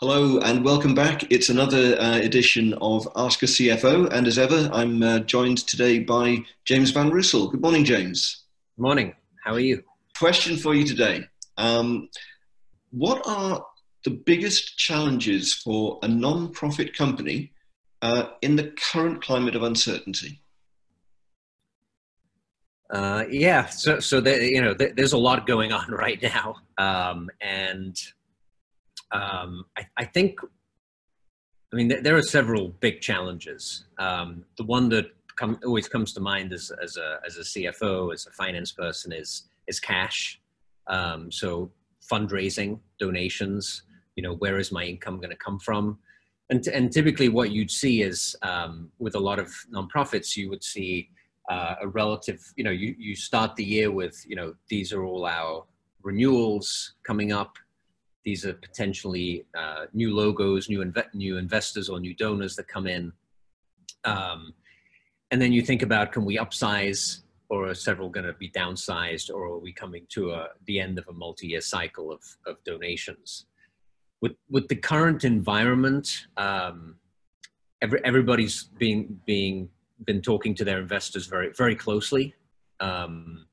Hello and welcome back. It's another uh, edition of Ask a CFO, and as ever, I'm uh, joined today by James Van Russell. Good morning, James. Good morning. How are you? Question for you today. Um, what are the biggest challenges for a non-profit company uh, in the current climate of uncertainty? Uh, yeah, so so the, you know, th- there's a lot going on right now, um, and um, I, I, think, I mean, th- there are several big challenges. Um, the one that come, always comes to mind as, as a as a CFO, as a finance person, is is cash. Um, so fundraising, donations. You know, where is my income going to come from? And, and typically, what you'd see is um, with a lot of nonprofits, you would see uh, a relative, you know, you, you start the year with, you know, these are all our renewals coming up. These are potentially uh, new logos, new, inve- new investors or new donors that come in. Um, and then you think about, can we upsize or are several going to be downsized or are we coming to a, the end of a multi-year cycle of, of donations? With, with the current environment, um, every, everybody's being, being been talking to their investors very very closely um,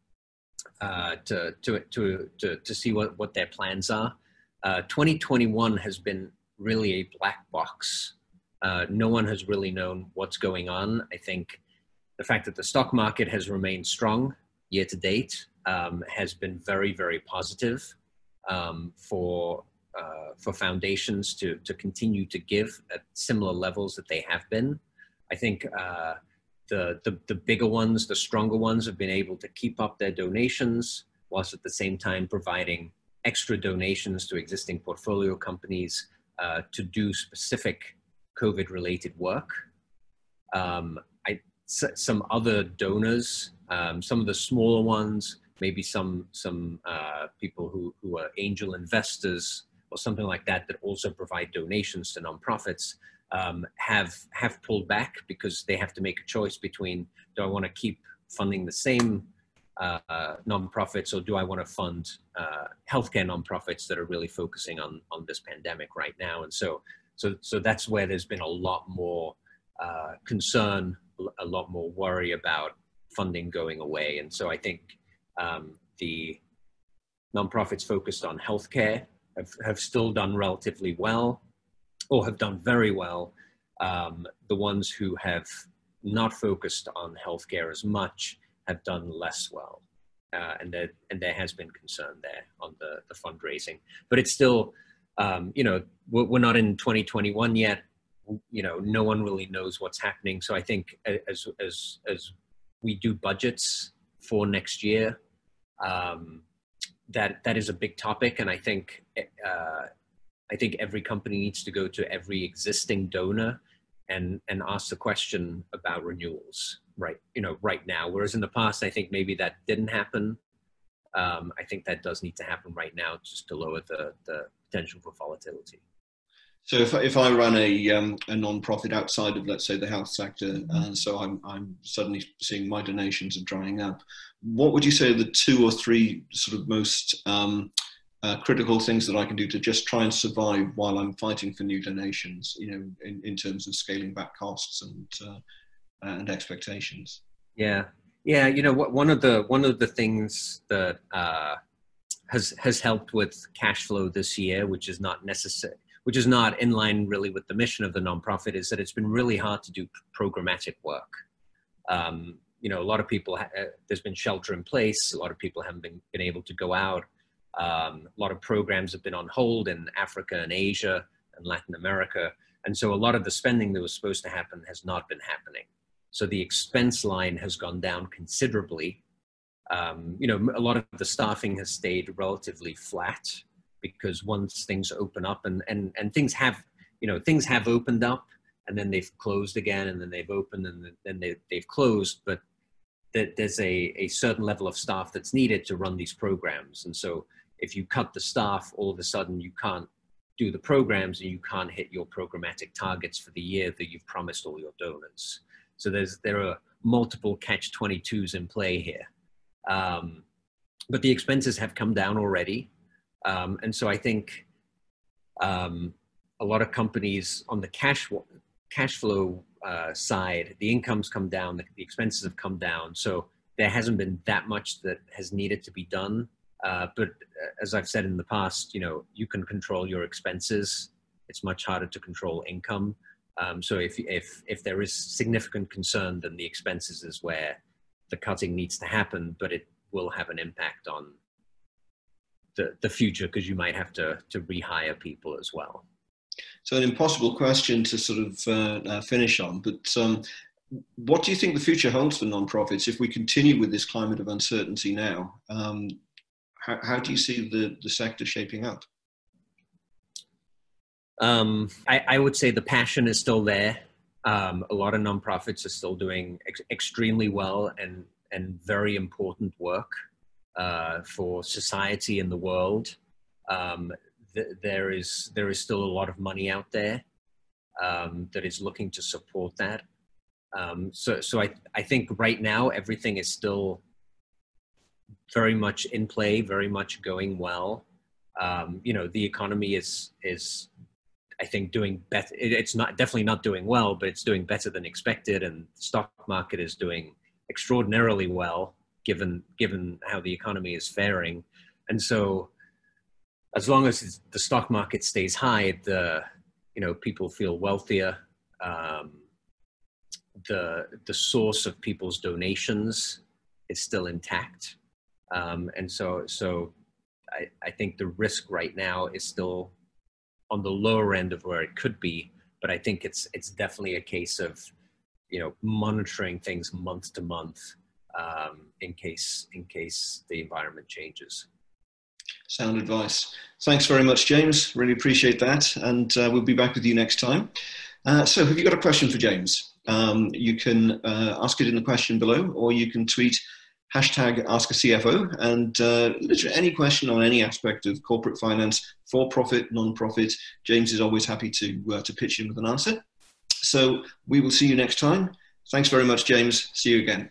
uh, to, to, to, to, to see what, what their plans are. Uh, 2021 has been really a black box. Uh, no one has really known what's going on. I think the fact that the stock market has remained strong year to date um, has been very, very positive um, for uh, for foundations to to continue to give at similar levels that they have been. I think uh, the, the, the bigger ones, the stronger ones have been able to keep up their donations whilst at the same time providing extra donations to existing portfolio companies uh, to do specific COVID related work. Um, some other donors, um, some of the smaller ones, maybe some, some uh, people who, who are angel investors or something like that that also provide donations to nonprofits um, have have pulled back because they have to make a choice between do I want to keep funding the same uh, nonprofits or do I want to fund uh, healthcare nonprofits that are really focusing on on this pandemic right now? And so so so that's where there's been a lot more uh, concern, a lot more worry about funding going away. And so I think um, the nonprofits focused on healthcare have, have still done relatively well or have done very well. Um, the ones who have not focused on healthcare as much have done less well. Uh, and, there, and there has been concern there on the, the fundraising. But it's still, um, you know, we're, we're not in 2021 yet. You know, no one really knows what's happening. So I think as, as, as we do budgets for next year, um, that, that is a big topic. And I think uh, I think every company needs to go to every existing donor and and ask the question about renewals right you know right now. Whereas in the past i think maybe that didn't happen. Um, i think that does need to happen right now just to lower the the potential for volatility. So if, if I run a, um, a non-profit outside of, let's say, the health sector, uh, so I'm, I'm suddenly seeing my donations are drying up, what would you say are the two or three sort of most um, uh, critical things that I can do to just try and survive while I'm fighting for new donations, you know, in, in terms of scaling back costs and, uh, and expectations. Yeah. Yeah. You know, what, one of the, one of the things that, uh, has, has helped with cash flow this year, which is not necessary, which is not in line really with the mission of the nonprofit is that it's been really hard to do programmatic work. Um, you know, a lot of people, ha- uh, there's been shelter in place. A lot of people haven't been, been able to go out um, a lot of programs have been on hold in Africa and Asia and Latin America. And so a lot of the spending that was supposed to happen has not been happening. So the expense line has gone down considerably. Um, you know, a lot of the staffing has stayed relatively flat because once things open up and, and, and things have, you know, things have opened up and then they've closed again and then they've opened and then they, they've closed, but there's a, a certain level of staff that's needed to run these programs. And so if you cut the staff, all of a sudden you can't do the programs and you can't hit your programmatic targets for the year that you've promised all your donors. So there's there are multiple catch 22s in play here. Um, but the expenses have come down already. Um, and so I think, um, a lot of companies on the cash cash flow uh, side, the incomes come down, the, the, expenses have come down. So there hasn't been that much that has needed to be done. Uh, but uh, as I've said in the past, you know, you can control your expenses. It's much harder to control income. Um, so if, if, if there is significant concern, then the expenses is where the cutting needs to happen, but it will have an impact on the, the future because you might have to, to rehire people as well. So an impossible question to sort of uh, uh, finish on, but um, what do you think the future holds for nonprofits if we continue with this climate of uncertainty now? Um, how, how, do you see the, the sector shaping up? Um, I, I, would say the passion is still there. Um, a lot of nonprofits are still doing ex- extremely well and, and very important work uh, for society and the world. Um, th- there is there is still a lot of money out there um, that is looking to support that. Um, so so I I think right now everything is still very much in play, very much going well. Um, you know, the economy is is I think doing better. It's not definitely not doing well, but it's doing better than expected, and the stock market is doing extraordinarily well given given how the economy is faring. And so, as long as the stock market stays high, the you know people feel wealthier. Um, the the source of people's donations is still intact, um, and so so I, I think the risk right now is still on the lower end of where it could be, but I think it's it's definitely a case of you know monitoring things month to month um, in case in case the environment changes. Sound advice. Thanks very much, James. Really appreciate that, and uh, we'll be back with you next time. Uh, so, have you got a question for James? Um, you can uh, ask it in the question below, or you can tweet hashtag ask a CFO and uh, literally any question on any aspect of corporate finance, for profit, non profit. James is always happy to, uh, to pitch in with an answer. So we will see you next time. Thanks very much, James. See you again.